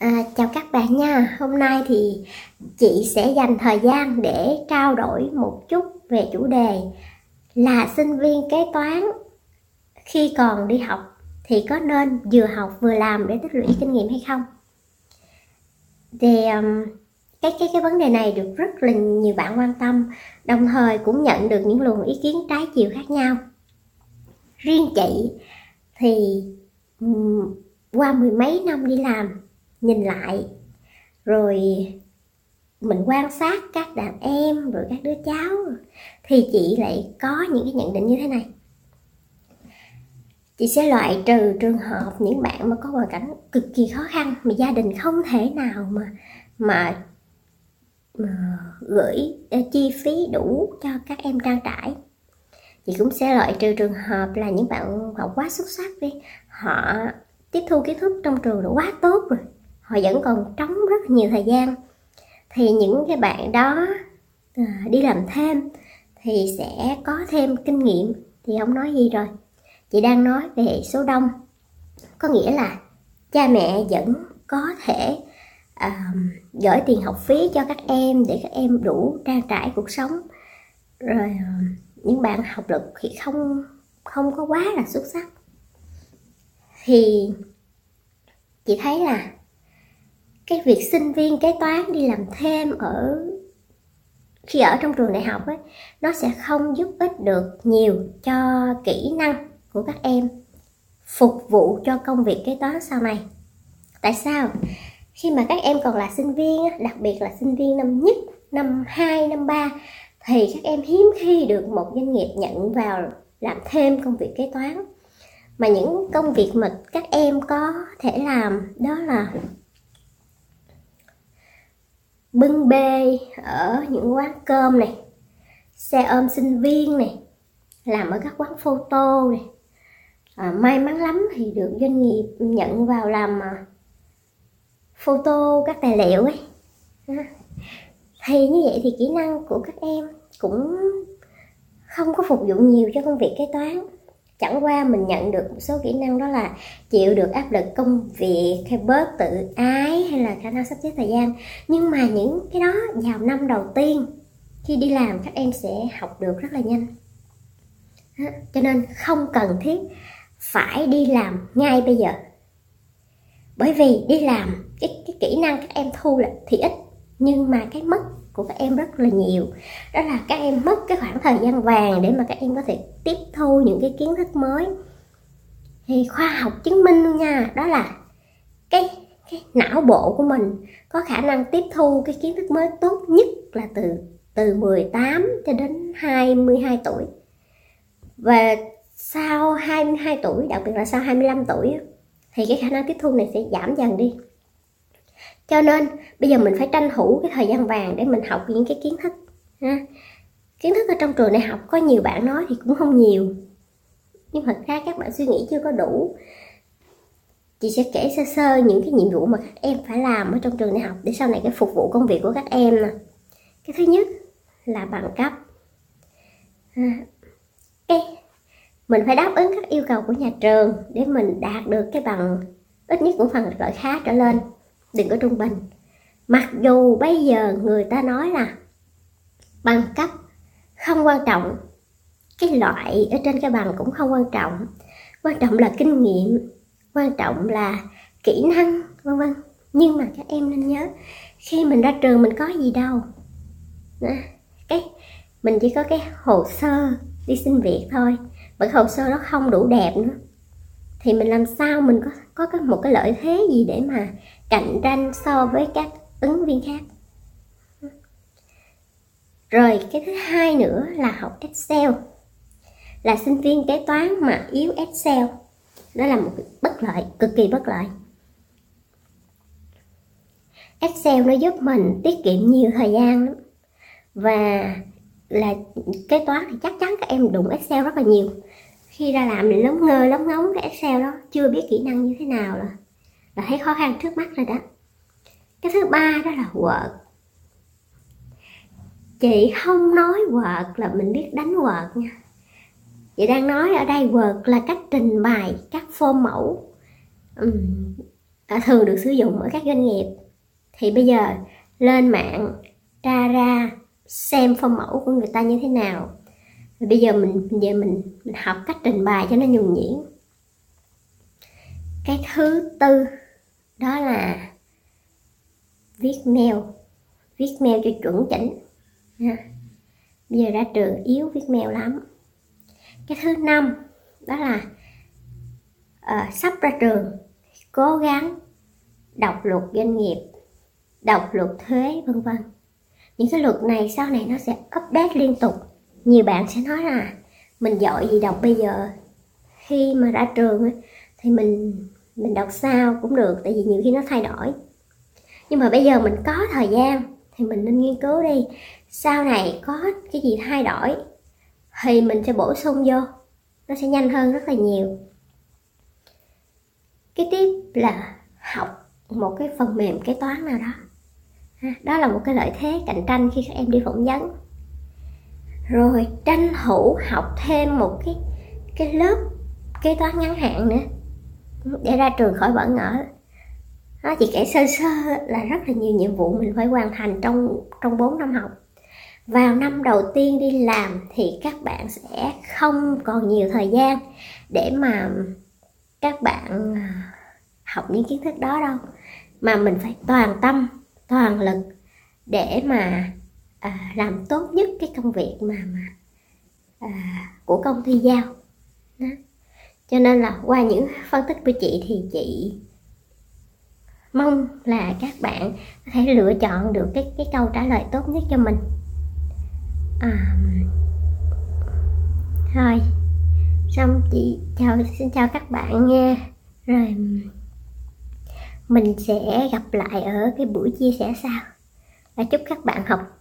À, chào các bạn nha, hôm nay thì chị sẽ dành thời gian để trao đổi một chút về chủ đề là sinh viên kế toán khi còn đi học thì có nên vừa học vừa làm để tích lũy kinh nghiệm hay không? Thì um, cái cái cái vấn đề này được rất là nhiều bạn quan tâm, đồng thời cũng nhận được những luồng ý kiến trái chiều khác nhau. Riêng chị thì um, qua mười mấy năm đi làm nhìn lại rồi mình quan sát các đàn em rồi các đứa cháu thì chị lại có những cái nhận định như thế này. Chị sẽ loại trừ trường hợp những bạn mà có hoàn cảnh cực kỳ khó khăn mà gia đình không thể nào mà mà, mà gửi ờ, chi phí đủ cho các em trang trải. Chị cũng sẽ loại trừ trường hợp là những bạn học quá xuất sắc đi họ tiếp thu kiến thức trong trường đã quá tốt rồi họ vẫn còn trống rất nhiều thời gian. Thì những cái bạn đó à, đi làm thêm thì sẽ có thêm kinh nghiệm. Thì không nói gì rồi? Chị đang nói về số đông. Có nghĩa là cha mẹ vẫn có thể à, gửi tiền học phí cho các em để các em đủ trang trải cuộc sống. Rồi à, những bạn học lực thì không không có quá là xuất sắc. Thì chị thấy là cái việc sinh viên kế toán đi làm thêm ở khi ở trong trường đại học ấy nó sẽ không giúp ích được nhiều cho kỹ năng của các em phục vụ cho công việc kế toán sau này. Tại sao? Khi mà các em còn là sinh viên đặc biệt là sinh viên năm nhất năm 2, năm 3 thì các em hiếm khi được một doanh nghiệp nhận vào làm thêm công việc kế toán. Mà những công việc mà các em có thể làm đó là bưng bê ở những quán cơm này xe ôm sinh viên này làm ở các quán photo này. À, may mắn lắm thì được doanh nghiệp nhận vào làm à, photo các tài liệu ấy. Thì như vậy thì kỹ năng của các em cũng không có phục vụ nhiều cho công việc kế toán chẳng qua mình nhận được một số kỹ năng đó là chịu được áp lực công việc hay bớt tự ái hay là khả năng sắp xếp thời gian. Nhưng mà những cái đó vào năm đầu tiên khi đi làm các em sẽ học được rất là nhanh. Cho nên không cần thiết phải đi làm ngay bây giờ. Bởi vì đi làm cái, cái kỹ năng các em thu là thì ít nhưng mà cái mất của các em rất là nhiều. Đó là các em mất cái khoảng thời gian vàng để mà các em có thể tiếp thu những cái kiến thức mới. Thì khoa học chứng minh luôn nha, đó là cái cái não bộ của mình có khả năng tiếp thu cái kiến thức mới tốt nhất là từ từ 18 cho đến 22 tuổi. Và sau 22 tuổi, đặc biệt là sau 25 tuổi thì cái khả năng tiếp thu này sẽ giảm dần đi cho nên, bây giờ mình phải tranh thủ cái thời gian vàng để mình học những cái kiến thức, ha. kiến thức ở trong trường đại học, có nhiều bạn nói thì cũng không nhiều. Nhưng thật ra các bạn suy nghĩ chưa có đủ. Chị sẽ kể sơ sơ những cái nhiệm vụ mà các em phải làm ở trong trường đại học để sau này cái phục vụ công việc của các em nè. Cái thứ nhất là bằng cấp. Cái mình phải đáp ứng các yêu cầu của nhà trường để mình đạt được cái bằng, ít nhất cũng phần loại khá trở lên đừng có trung bình. Mặc dù bây giờ người ta nói là bằng cấp không quan trọng, cái loại ở trên cái bằng cũng không quan trọng. Quan trọng là kinh nghiệm, quan trọng là kỹ năng, vân vân. Nhưng mà các em nên nhớ, khi mình ra trường mình có gì đâu. Cái, mình chỉ có cái hồ sơ đi xin việc thôi. Mà cái hồ sơ nó không đủ đẹp nữa thì mình làm sao mình có có một cái lợi thế gì để mà cạnh tranh so với các ứng viên khác? Rồi, cái thứ hai nữa là học Excel. Là sinh viên kế toán mà yếu Excel. Đó là một bất lợi, cực kỳ bất lợi. Excel nó giúp mình tiết kiệm nhiều thời gian lắm. Và là kế toán thì chắc chắn các em đụng Excel rất là nhiều khi ra làm thì lóng ngơ lóng ngóng cái Excel đó chưa biết kỹ năng như thế nào là là thấy khó khăn trước mắt rồi đó. Cái thứ ba đó là Word. Chị không nói Word là mình biết đánh Word nha. Chị đang nói ở đây Word là cách trình bày các form mẫu um, thường được sử dụng ở các doanh nghiệp. Thì bây giờ lên mạng tra ra xem form mẫu của người ta như thế nào rồi bây giờ mình về mình, mình học cách trình bày cho nó nhuần nhuyễn. Cái thứ tư đó là viết mail viết mail cho chuẩn chỉnh nha. Bây giờ ra trường yếu viết mail lắm. Cái thứ năm đó là uh, sắp ra trường cố gắng đọc luật doanh nghiệp đọc luật thuế vân vân. Những cái luật này sau này nó sẽ update liên tục nhiều bạn sẽ nói là, mình giỏi gì đọc bây giờ. Khi mà ra trường thì mình mình đọc sao cũng được, tại vì nhiều khi nó thay đổi. Nhưng mà bây giờ mình có thời gian thì mình nên nghiên cứu đi. Sau này có cái gì thay đổi thì mình sẽ bổ sung vô. Nó sẽ nhanh hơn rất là nhiều. Cái tiếp là học một cái phần mềm kế toán nào đó. Đó là một cái lợi thế cạnh tranh khi các em đi phỏng vấn rồi tranh thủ học thêm một cái cái lớp kế toán ngắn hạn nữa. Để ra trường khỏi bỡ ngỡ. Nó chỉ kể sơ sơ là rất là nhiều nhiệm vụ mình phải hoàn thành trong trong 4 năm học. Vào năm đầu tiên đi làm thì các bạn sẽ không còn nhiều thời gian để mà các bạn à, học những kiến thức đó đâu. Mà mình phải toàn tâm, toàn lực để mà à, làm tốt nhất cái công việc mà mà à, của công ty giao. Đó. cho nên là qua những phân tích của chị thì chị mong là các bạn có thể lựa chọn được cái cái câu trả lời tốt nhất cho mình. À, thôi xong chị chào xin chào các bạn nha. Rồi mình sẽ gặp lại ở cái buổi chia sẻ sau. Và chúc các bạn học